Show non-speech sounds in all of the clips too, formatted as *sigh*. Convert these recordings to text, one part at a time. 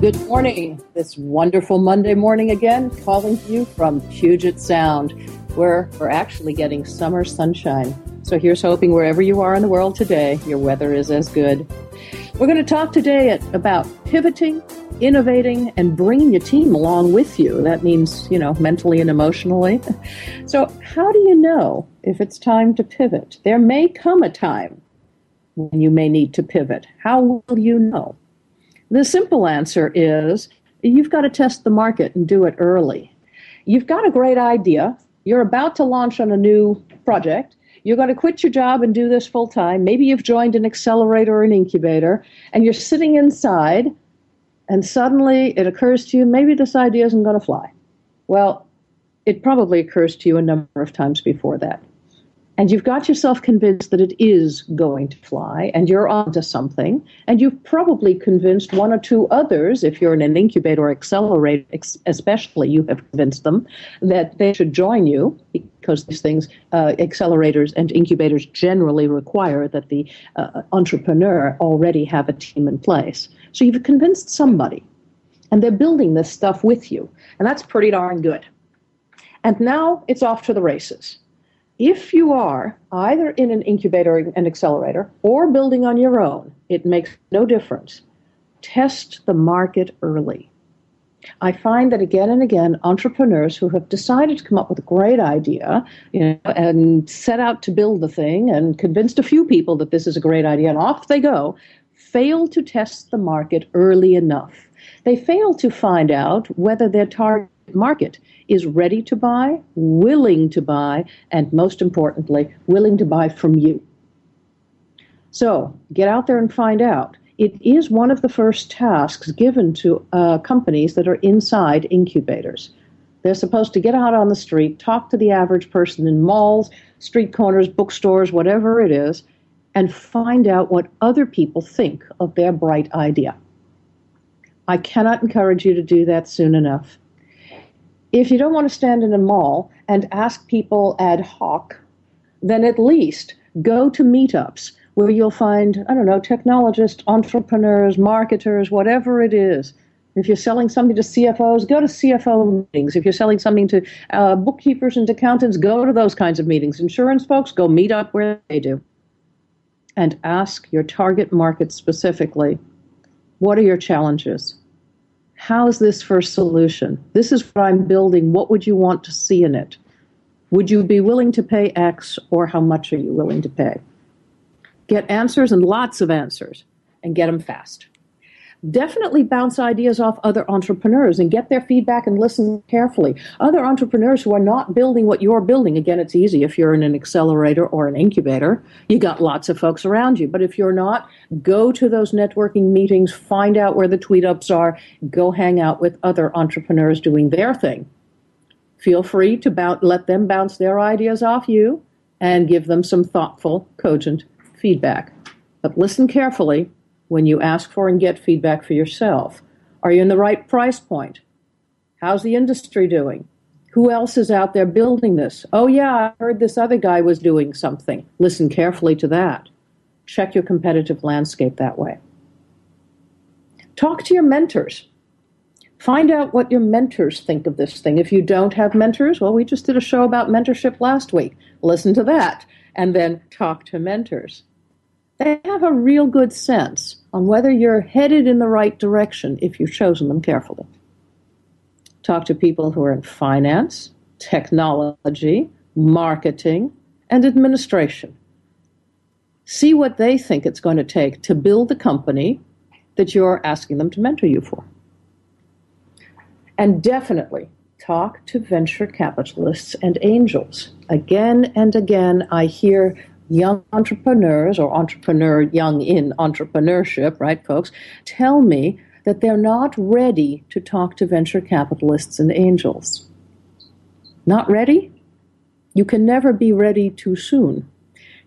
Good morning. This wonderful Monday morning again, calling to you from Puget Sound, where we're actually getting summer sunshine. So here's hoping wherever you are in the world today, your weather is as good. We're going to talk today about pivoting, innovating, and bringing your team along with you. That means, you know, mentally and emotionally. So, how do you know if it's time to pivot? There may come a time when you may need to pivot. How will you know? The simple answer is you've got to test the market and do it early. You've got a great idea. You're about to launch on a new project. You're going to quit your job and do this full time. Maybe you've joined an accelerator or an incubator and you're sitting inside and suddenly it occurs to you maybe this idea isn't going to fly. Well, it probably occurs to you a number of times before that and you've got yourself convinced that it is going to fly and you're onto something. And you've probably convinced one or two others if you're in an incubator or accelerator especially you have convinced them that they should join you because these things uh, accelerators and incubators generally require that the uh, entrepreneur already have a team in place. So you've convinced somebody and they're building this stuff with you and that's pretty darn good. And now it's off to the races if you are either in an incubator and accelerator or building on your own, it makes no difference. Test the market early. I find that again and again, entrepreneurs who have decided to come up with a great idea, you know, and set out to build the thing and convinced a few people that this is a great idea, and off they go, fail to test the market early enough. They fail to find out whether their target market is ready to buy, willing to buy, and most importantly, willing to buy from you. So get out there and find out. It is one of the first tasks given to uh, companies that are inside incubators. They're supposed to get out on the street, talk to the average person in malls, street corners, bookstores, whatever it is, and find out what other people think of their bright idea. I cannot encourage you to do that soon enough if you don't want to stand in a mall and ask people ad hoc, then at least go to meetups where you'll find, I don't know, technologists, entrepreneurs, marketers, whatever it is. If you're selling something to CFOs, go to CFO meetings. If you're selling something to uh, bookkeepers and accountants, go to those kinds of meetings. Insurance folks, go meet up where they do. And ask your target market specifically what are your challenges? How's this first solution? This is what I'm building. What would you want to see in it? Would you be willing to pay X or how much are you willing to pay? Get answers and lots of answers and get them fast definitely bounce ideas off other entrepreneurs and get their feedback and listen carefully. Other entrepreneurs who are not building what you're building, again, it's easy if you're in an accelerator or an incubator, you got lots of folks around you. But if you're not, go to those networking meetings, find out where the tweet ups are, go hang out with other entrepreneurs doing their thing. Feel free to let them bounce their ideas off you and give them some thoughtful, cogent feedback. But listen carefully when you ask for and get feedback for yourself? Are you in the right price point? How's the industry doing? Who else is out there building this? Oh, yeah, I heard this other guy was doing something. Listen carefully to that. Check your competitive landscape that way. Talk to your mentors. Find out what your mentors think of this thing. If you don't have mentors, well, we just did a show about mentorship last week. Listen to that and then talk to mentors they have a real good sense on whether you're headed in the right direction if you've chosen them carefully. Talk to people who are in finance, technology, marketing, and administration. See what they think it's going to take to build the company that you're asking them to mentor you for. And definitely talk to venture capitalists and angels. Again and again, I hear young entrepreneurs or entrepreneur young in entrepreneurship, right, folks, tell me that they're not ready to talk to venture capitalists and angels. Not ready? You can never be ready too soon.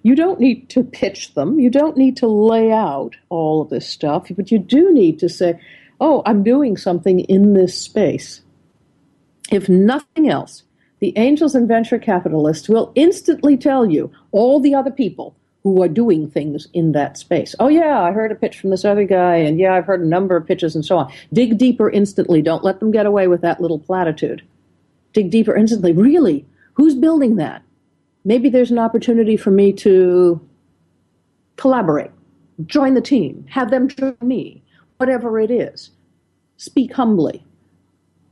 You don't need to pitch them. You don't need to lay out all of this stuff, but you do need to say, oh, I'm doing something in this space. If nothing else, the angels and venture capitalists will instantly tell you all the other people who are doing things in that space. Oh, yeah, I heard a pitch from this other guy, and yeah, I've heard a number of pitches and so on. Dig deeper instantly. Don't let them get away with that little platitude. Dig deeper instantly. Really? Who's building that? maybe there's an opportunity for me to collaborate, join the team, have them join me, whatever it is. Speak humbly.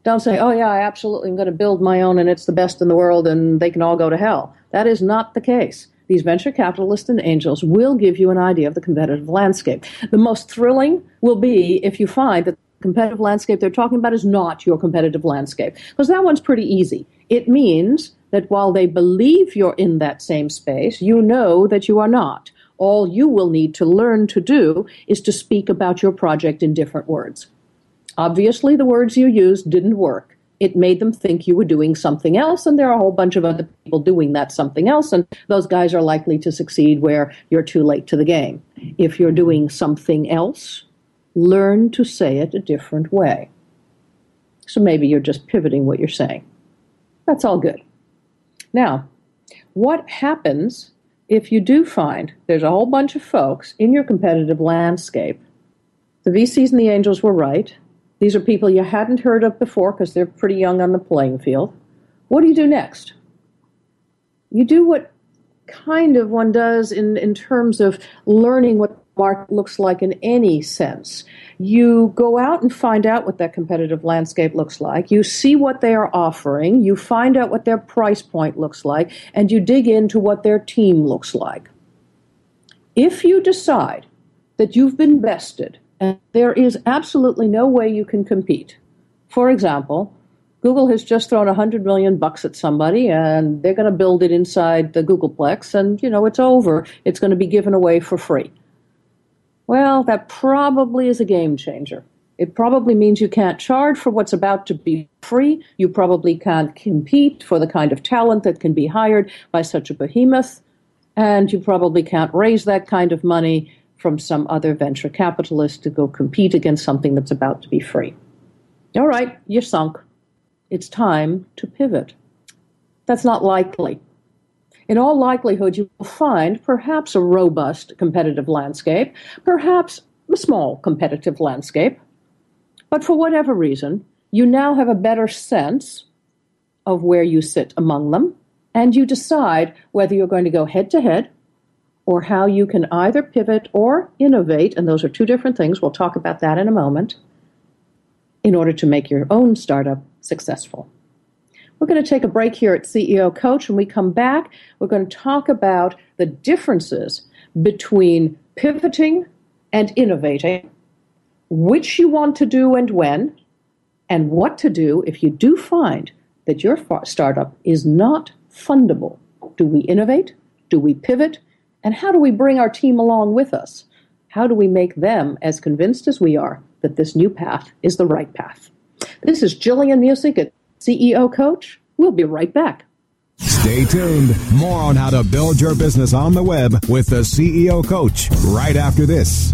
Don't say, oh, yeah, I absolutely am going to build my own and it's the best in the world and they can all go to hell. That is not the case. These venture capitalists and angels will give you an idea of the competitive landscape. The most thrilling will be if you find that the competitive landscape they're talking about is not your competitive landscape, because that one's pretty easy. It means that while they believe you're in that same space, you know that you are not. All you will need to learn to do is to speak about your project in different words. Obviously, the words you used didn't work. It made them think you were doing something else, and there are a whole bunch of other people doing that something else, and those guys are likely to succeed where you're too late to the game. If you're doing something else, learn to say it a different way. So maybe you're just pivoting what you're saying. That's all good. Now, what happens if you do find there's a whole bunch of folks in your competitive landscape? The VCs and the angels were right. These are people you hadn't heard of before because they're pretty young on the playing field. What do you do next? You do what kind of one does in, in terms of learning what market looks like in any sense. You go out and find out what that competitive landscape looks like. You see what they are offering. You find out what their price point looks like, and you dig into what their team looks like. If you decide that you've been bested and there is absolutely no way you can compete, for example, Google has just thrown a hundred million bucks at somebody, and they're going to build it inside the Googleplex, and you know it's over. It's going to be given away for free. Well, that probably is a game changer. It probably means you can't charge for what's about to be free. You probably can't compete for the kind of talent that can be hired by such a behemoth. And you probably can't raise that kind of money from some other venture capitalist to go compete against something that's about to be free. All right, you're sunk. It's time to pivot. That's not likely in all likelihood, you will find perhaps a robust competitive landscape, perhaps a small competitive landscape. But for whatever reason, you now have a better sense of where you sit among them, and you decide whether you're going to go head to head or how you can either pivot or innovate, and those are two different things. We'll talk about that in a moment, in order to make your own startup successful. We're going to take a break here at CEO Coach. When we come back, we're going to talk about the differences between pivoting and innovating, which you want to do and when, and what to do if you do find that your startup is not fundable. Do we innovate? Do we pivot? And how do we bring our team along with us? How do we make them as convinced as we are that this new path is the right path? This is Gillian Muessig at CEO Coach. We'll be right back. Stay tuned. More on how to build your business on the web with the CEO Coach right after this.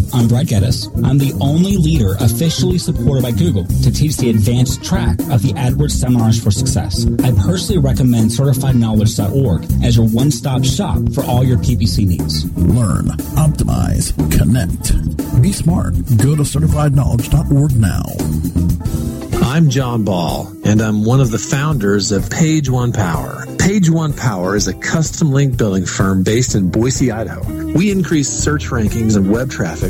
Hi, I'm Brad Geddes. I'm the only leader officially supported by Google to teach the advanced track of the AdWords Seminars for Success. I personally recommend CertifiedKnowledge.org as your one-stop shop for all your PPC needs. Learn, optimize, connect. Be smart. Go to CertifiedKnowledge.org now. I'm Jon Ball, and I'm one of the founders of Page One Power. Page One Power is a custom link building firm based in Boise, Idaho. We increase search rankings and web traffic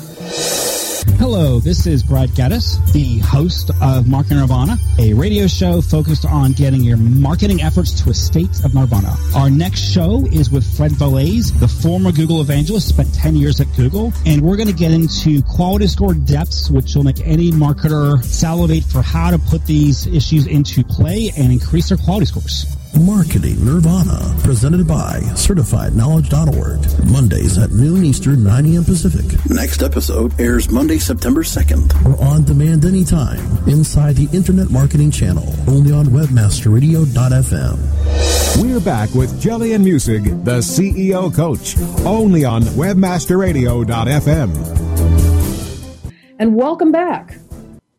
Hello, this is Brad Geddes, the host of Marketing Nirvana, a radio show focused on getting your marketing efforts to a state of nirvana. Our next show is with Fred Vallaeys, the former Google evangelist, spent 10 years at Google, and we're going to get into quality score depths, which will make any marketer salivate for how to put these issues into play and increase their quality scores. Marketing Nirvana, presented by CertifiedKnowledge.org. Mondays at noon Eastern, 9 a.m. Pacific. Next episode airs Monday, September 2nd. Or on demand anytime inside the Internet Marketing Channel, only on WebmasterRadio.fm. We're back with Gillian Muessig, the CEO Coach, only on WebmasterRadio.fm. And welcome back.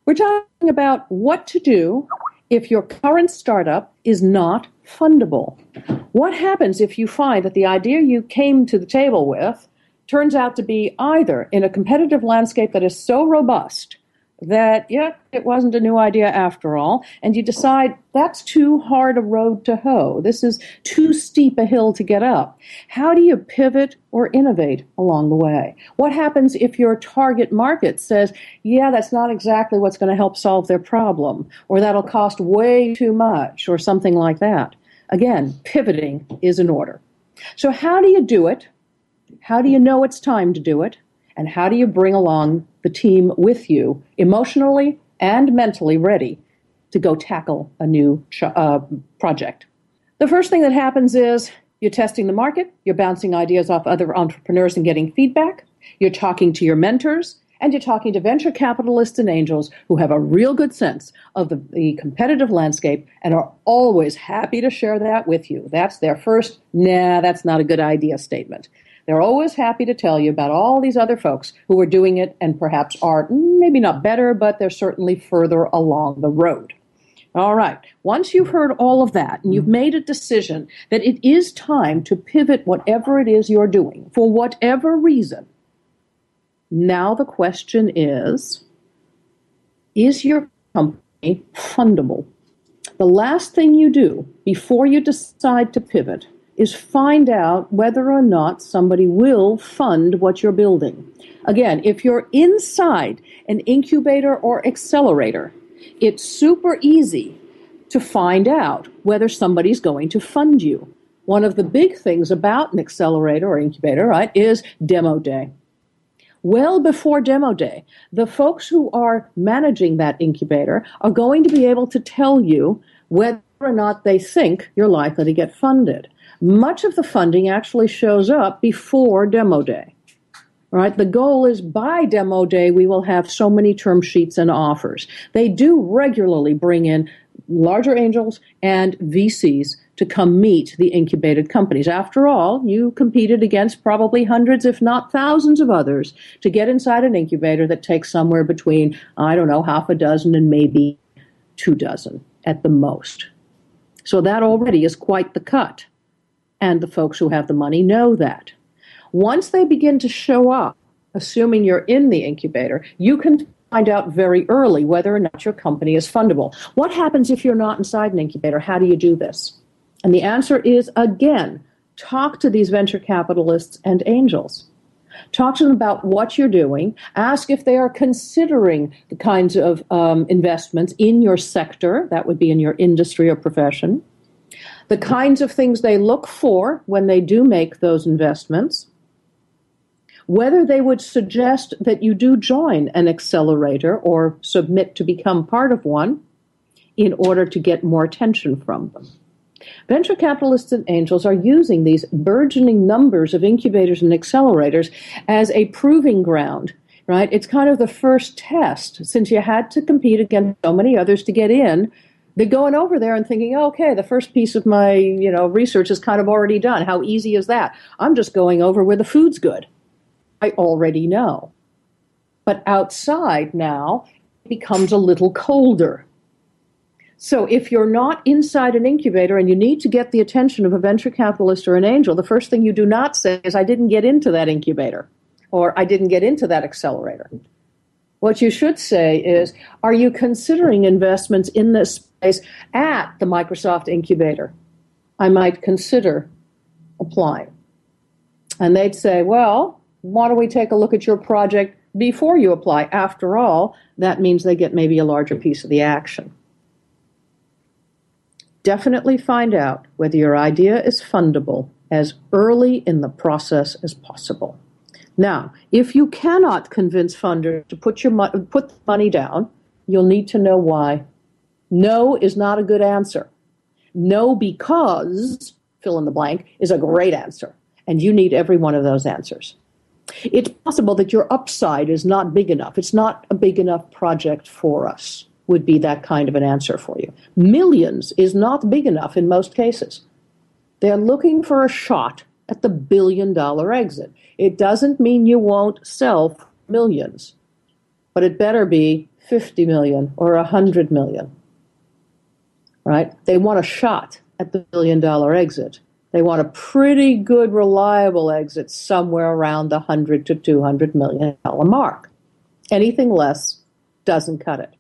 We're talking about what to do if your current startup is not fundable. What happens if you find that the idea you came to the table with turns out to be either in a competitive landscape that is so robust that, yeah, it wasn't a new idea after all, and you decide that's too hard a road to hoe. This is too steep a hill to get up. How do you pivot or innovate along the way? What happens if your target market says, yeah, that's not exactly what's going to help solve their problem, or that'll cost way too much, or something like that? Again, pivoting is in order. So, how do you do it? How do you know it's time to do it? And how do you bring along the team with you emotionally and mentally ready to go tackle a new uh, project? The first thing that happens is you're testing the market, you're bouncing ideas off other entrepreneurs and getting feedback, you're talking to your mentors, and you're talking to venture capitalists and angels who have a real good sense of the, the, competitive landscape and are always happy to share that with you. That's their first, nah, that's not a good idea statement. They're always happy to tell you about all these other folks who are doing it and perhaps are maybe not better, but they're certainly further along the road. All right. Once you've heard all of that and you've made a decision that it is time to pivot whatever it is you're doing for whatever reason, now the question is Is your company fundable? The last thing you do before you decide to pivot is find out whether or not somebody will fund what you're building. Again, if you're inside an incubator or accelerator, it's super easy to find out whether somebody's going to fund you. One of the big things about an accelerator or incubator, right, is demo day. Well before demo day, the folks who are managing that incubator are going to be able to tell you whether or not they think you're likely to get funded much of the funding actually shows up before demo day. Right? The goal is by demo day, we will have so many term sheets and offers. They do regularly bring in larger angels and VCs to come meet the incubated companies. After all, you competed against probably hundreds, if not thousands of others to get inside an incubator that takes somewhere between, I don't know, half a dozen and maybe two dozen at the most. So that already is quite the cut and the folks who have the money know that. Once they begin to show up, assuming you're in the incubator, you can find out very early whether or not your company is fundable. What happens if you're not inside an incubator? How do you do this? And the answer is again, talk to these venture capitalists and angels. Talk to them about what you're doing. Ask if they are considering the kinds of um, investments in your sector, that would be in your industry or profession, the kinds of things they look for when they do make those investments, whether they would suggest that you do join an accelerator or submit to become part of one in order to get more attention from them. Venture capitalists and angels are using these burgeoning numbers of incubators and accelerators as a proving ground, right? It's kind of the first test. Since you had to compete against so many others to get in, they're going over there and thinking, okay, the first piece of my, you know, research is kind of already done. How easy is that? I'm just going over where the food's good. I already know. But outside now, it becomes a little colder so if you're not inside an incubator and you need to get the attention of a venture capitalist or an angel, the first thing you do not say is, I didn't get into that incubator or I didn't get into that accelerator. What you should say is, are you considering investments in this space at the Microsoft incubator? I might consider applying. And they'd say, well, why don't we take a look at your project before you apply? After all, that means they get maybe a larger piece of the action definitely find out whether your idea is fundable as early in the process as possible. Now, if you cannot convince funders to put your mo- put money down, you'll need to know why. No is not a good answer. No because fill in the blank is a great answer, and you need every one of those answers. It's possible that your upside is not big enough. It's not a big enough project for us would be that kind of an answer for you. Millions is not big enough in most cases. They're looking for a shot at the billion dollar exit. It doesn't mean you won't sell millions, but it better be 50 million or 100 million. Right? They want a shot at the billion dollar exit. They want a pretty good, reliable exit somewhere around the 100 to 200 million dollar mark. Anything less doesn't cut it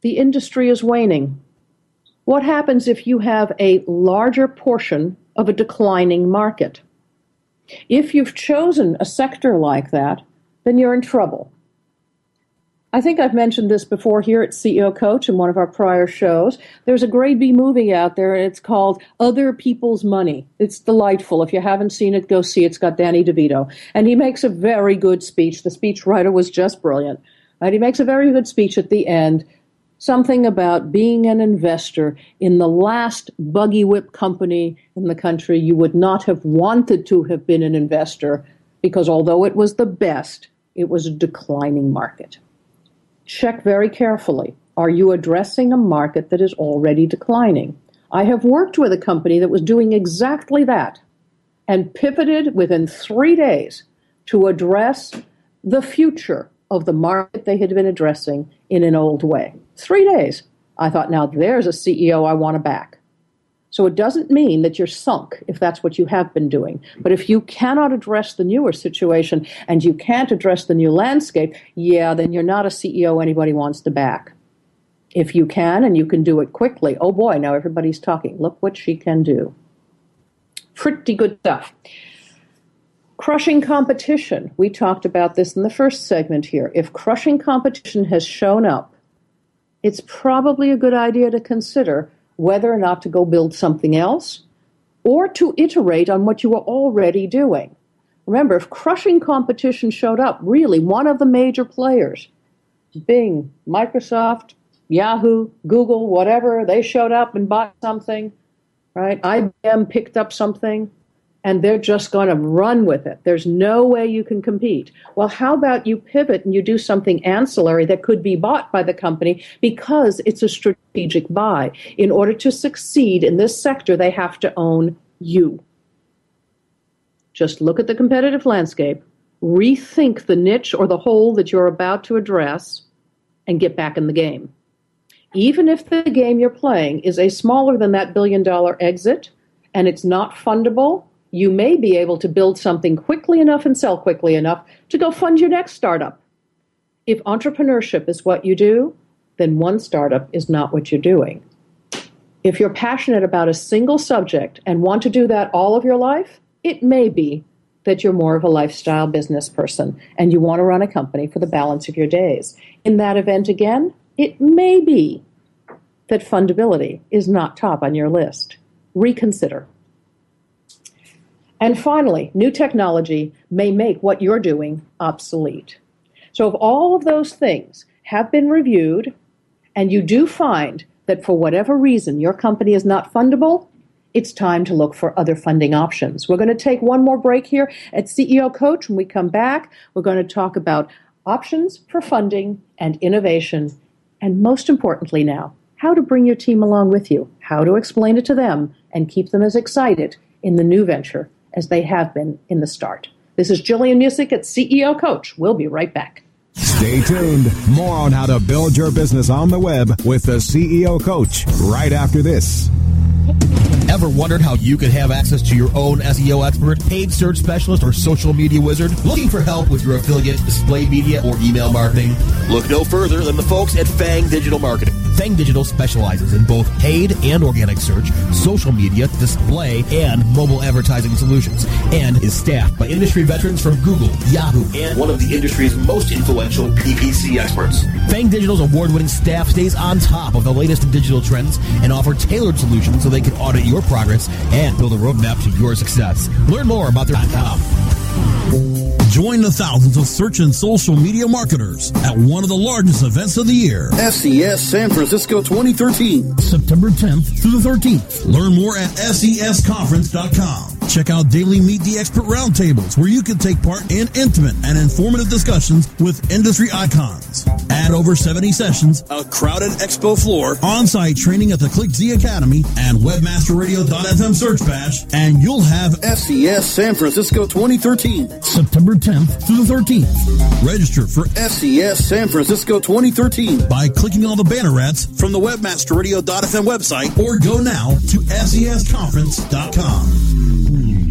the industry is waning. What happens if you have a larger portion of a declining market? If you've chosen a sector like that, then you're in trouble. I think I've mentioned this before here at CEO Coach in one of our prior shows. There's a grade B movie out there, and it's called Other People's Money. It's delightful. If you haven't seen it, go see it. It's got Danny DeVito. And he makes a very good speech. The speech writer was just brilliant. Right? He makes a very good speech at the end something about being an investor in the last buggy whip company in the country. You would not have wanted to have been an investor because although it was the best, it was a declining market. Check very carefully. Are you addressing a market that is already declining? I have worked with a company that was doing exactly that and pivoted within three days to address the future of the market they had been addressing in an old way. Three days. I thought, now there's a CEO I want to back. So it doesn't mean that you're sunk if that's what you have been doing. But if you cannot address the newer situation and you can't address the new landscape, yeah, then you're not a CEO anybody wants to back. If you can and you can do it quickly, oh boy, now everybody's talking. Look what she can do. Pretty good stuff. Crushing competition. We talked about this in the first segment here. If crushing competition has shown up, it's probably a good idea to consider whether or not to go build something else or to iterate on what you are already doing. Remember, if crushing competition showed up, really one of the major players, Bing, Microsoft, Yahoo, Google, whatever, they showed up and bought something, right? IBM picked up something and they're just going to run with it. There's no way you can compete. Well, how about you pivot and you do something ancillary that could be bought by the company because it's a strategic buy. In order to succeed in this sector, they have to own you. Just look at the competitive landscape, rethink the niche or the hole that you're about to address, and get back in the game. Even if the game you're playing is a smaller than that billion dollar exit and it's not fundable, you may be able to build something quickly enough and sell quickly enough to go fund your next startup. If entrepreneurship is what you do, then one startup is not what you're doing. If you're passionate about a single subject and want to do that all of your life, it may be that you're more of a lifestyle business person and you want to run a company for the balance of your days. In that event, again, it may be that fundability is not top on your list. Reconsider. And finally, new technology may make what you're doing obsolete. So, if all of those things have been reviewed and you do find that for whatever reason your company is not fundable, it's time to look for other funding options. We're going to take one more break here at CEO Coach. When we come back, we're going to talk about options for funding and innovation, and most importantly, now, how to bring your team along with you, how to explain it to them, and keep them as excited in the new venture as they have been in the start. This is Gillian Muessig at CEO Coach. We'll be right back. Stay tuned. More on how to build your business on the web with the CEO Coach right after this. Ever wondered how you could have access to your own SEO expert, paid search specialist, or social media wizard? Looking for help with your affiliate, display media, or email marketing? Look no further than the folks at Fang Digital Marketing. Fang Digital specializes in both paid and organic search, social media, display, and mobile advertising solutions, and is staffed by industry veterans from Google, Yahoo, and one of the industry's most influential PPC experts. Fang Digital's award-winning staff stays on top of the latest digital trends and offer tailored solutions so they can audit your progress and build a roadmap to your success. Learn more about their .com. Join the thousands of search and social media marketers at one of the largest events of the year. SES San Francisco 2013. September 10th through the 13th. Learn more at sesconference.com. Check out daily Meet the Expert roundtables where you can take part in intimate and informative discussions with industry icons. Add over 70 sessions, a crowded expo floor, on-site training at the ClickZ Academy, and webmasterradio.fm search bash, and you'll have SES San Francisco 2013. September 10th through the 13th. Register for SES San Francisco 2013 by clicking on the banner ads from the webmasterradio.fm website or go now to sesconference.com.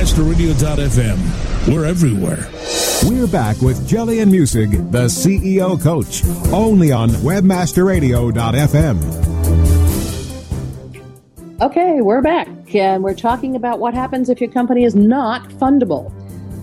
WebmasterRadio.fm. We're everywhere. We're back with Gillian Muessig, the CEO coach, only on WebmasterRadio.fm. Okay, we're back, and we're talking about what happens if your company is not fundable.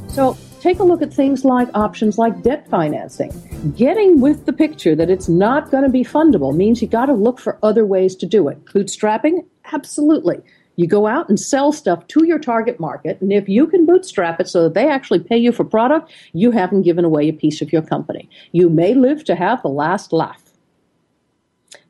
So, take a look at things like options like debt financing. Getting with the picture that it's not going to be fundable means you got to look for other ways to do it. Bootstrapping? Absolutely. You go out and sell stuff to your target market, and if you can bootstrap it so that they actually pay you for product, you haven't given away a piece of your company. You may live to have the last laugh.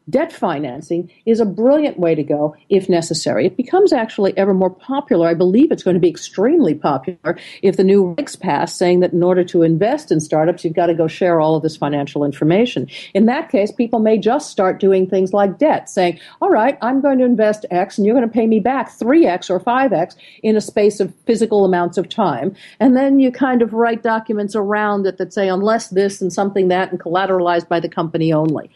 Debt financing is a brilliant way to go if necessary. It becomes actually ever more popular. I believe it's going to be extremely popular if the new regs pass saying that in order to invest in startups, you've got to go share all of this financial information. In that case, people may just start doing things like debt, saying, all right, I'm going to invest X and you're going to pay me back 3X or 5X in a space of physical amounts of time. And then you kind of write documents around it that say, unless this and something that and collateralized by the company only.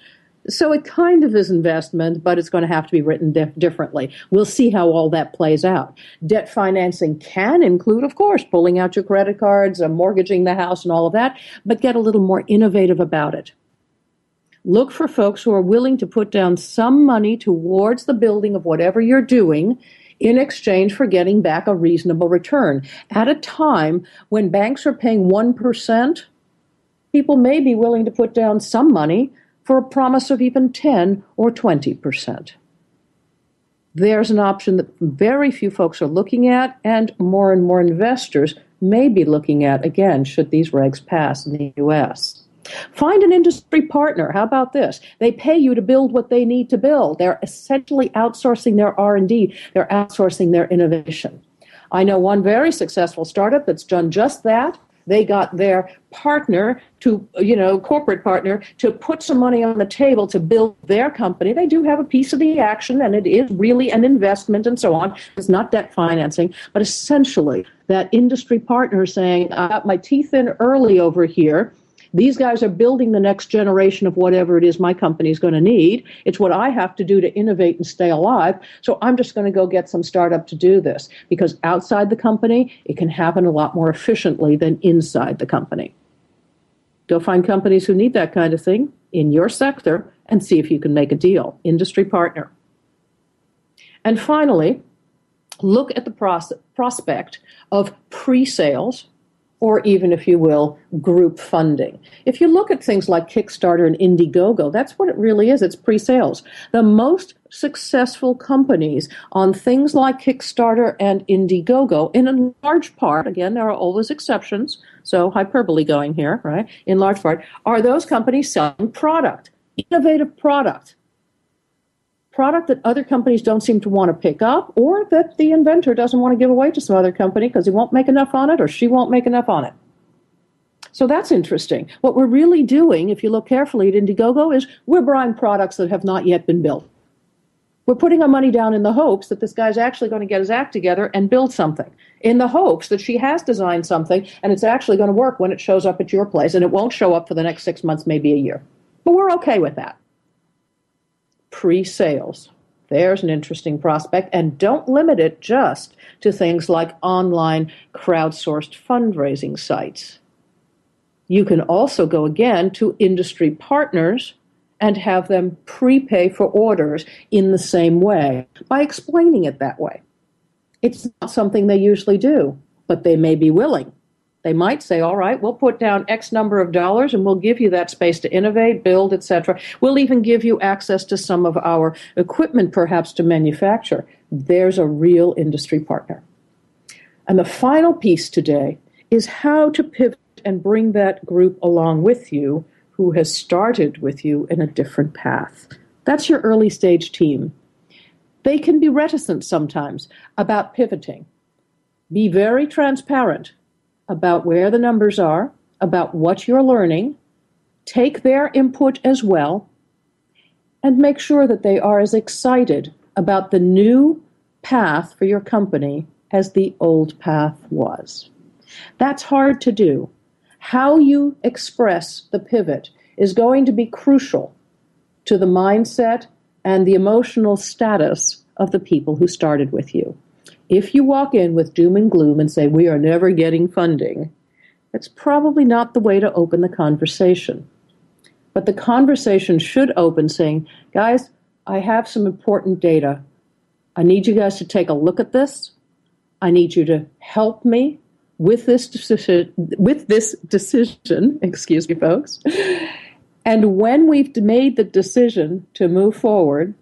So it kind of is investment, but it's going to have to be written dif- differently. We'll see how all that plays out. Debt financing can include, of course, pulling out your credit cards, uh, mortgaging the house, and all of that, but get a little more innovative about it. Look for folks who are willing to put down some money towards the building of whatever you're doing in exchange for getting back a reasonable return. At a time when banks are paying 1%, people may be willing to put down some money for a promise of even 10 or 20 percent. there's an option that very few folks are looking at, and more and more investors may be looking at again should these regs pass in the U.S. Find an industry partner. How about this? They pay you to build what they need to build. They're essentially outsourcing their R&D. They're outsourcing their innovation. I know one very successful startup that's done just that. They got their partner to, you know, corporate partner to put some money on the table to build their company. They do have a piece of the action and it is really an investment and so on. It's not debt financing, but essentially that industry partner saying, I got my teeth in early over here these guys are building the next generation of whatever it is my company is going to need. It's what I have to do to innovate and stay alive. So I'm just going to go get some startup to do this because outside the company, it can happen a lot more efficiently than inside the company. Go find companies who need that kind of thing in your sector and see if you can make a deal. Industry partner. And finally, look at the pros- prospect of pre sales or even, if you will, group funding. If you look at things like Kickstarter and Indiegogo, that's what it really is. It's pre sales. The most successful companies on things like Kickstarter and Indiegogo, in a large part, again, there are always exceptions, so hyperbole going here, right? In large part, are those companies selling product, innovative product product that other companies don't seem to want to pick up, or that the inventor doesn't want to give away to some other company because he won't make enough on it or she won't make enough on it. So that's interesting. What we're really doing, if you look carefully at Indiegogo, is we're buying products that have not yet been built. We're putting our money down in the hopes that this guy's actually going to get his act together and build something. In the hopes that she has designed something and it's actually going to work when it shows up at your place and it won't show up for the next six months, maybe a year. But we're okay with that pre sales. There's an interesting prospect, and don't limit it just to things like online crowdsourced fundraising sites. You can also go again to industry partners and have them prepay for orders in the same way by explaining it that way. It's not something they usually do, but they may be willing. They might say, all right, we'll put down X number of dollars and we'll give you that space to innovate, build, etc. We'll even give you access to some of our equipment, perhaps to manufacture. There's a real industry partner. And the final piece today is how to pivot and bring that group along with you who has started with you in a different path. That's your early stage team. They can be reticent sometimes about pivoting. Be very transparent about where the numbers are, about what you're learning, take their input as well, and make sure that they are as excited about the new path for your company as the old path was. That's hard to do. How you express the pivot is going to be crucial to the mindset and the emotional status of the people who started with you. If you walk in with doom and gloom and say, We are never getting funding, it's probably not the way to open the conversation. But the conversation should open saying, Guys, I have some important data. I need you guys to take a look at this. I need you to help me with this decision, with this decision, *laughs* excuse me, folks. And when we've made the decision to move forward,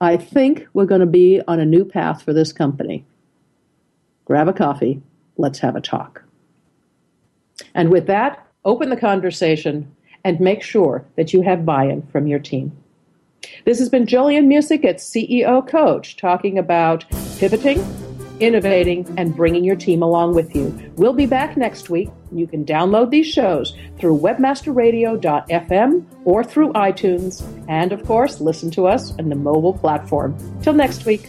I think we're going to be on a new path for this company. Grab a coffee. Let's have a talk. And with that, open the conversation and make sure that you have buy in from your team. This has been Gillian Muessig at CEO Coach talking about pivoting, innovating, and bringing your team along with you. We'll be back next week. You can download these shows through webmasterradio.fm or through iTunes, and of course, listen to us on the mobile platform. Till next week.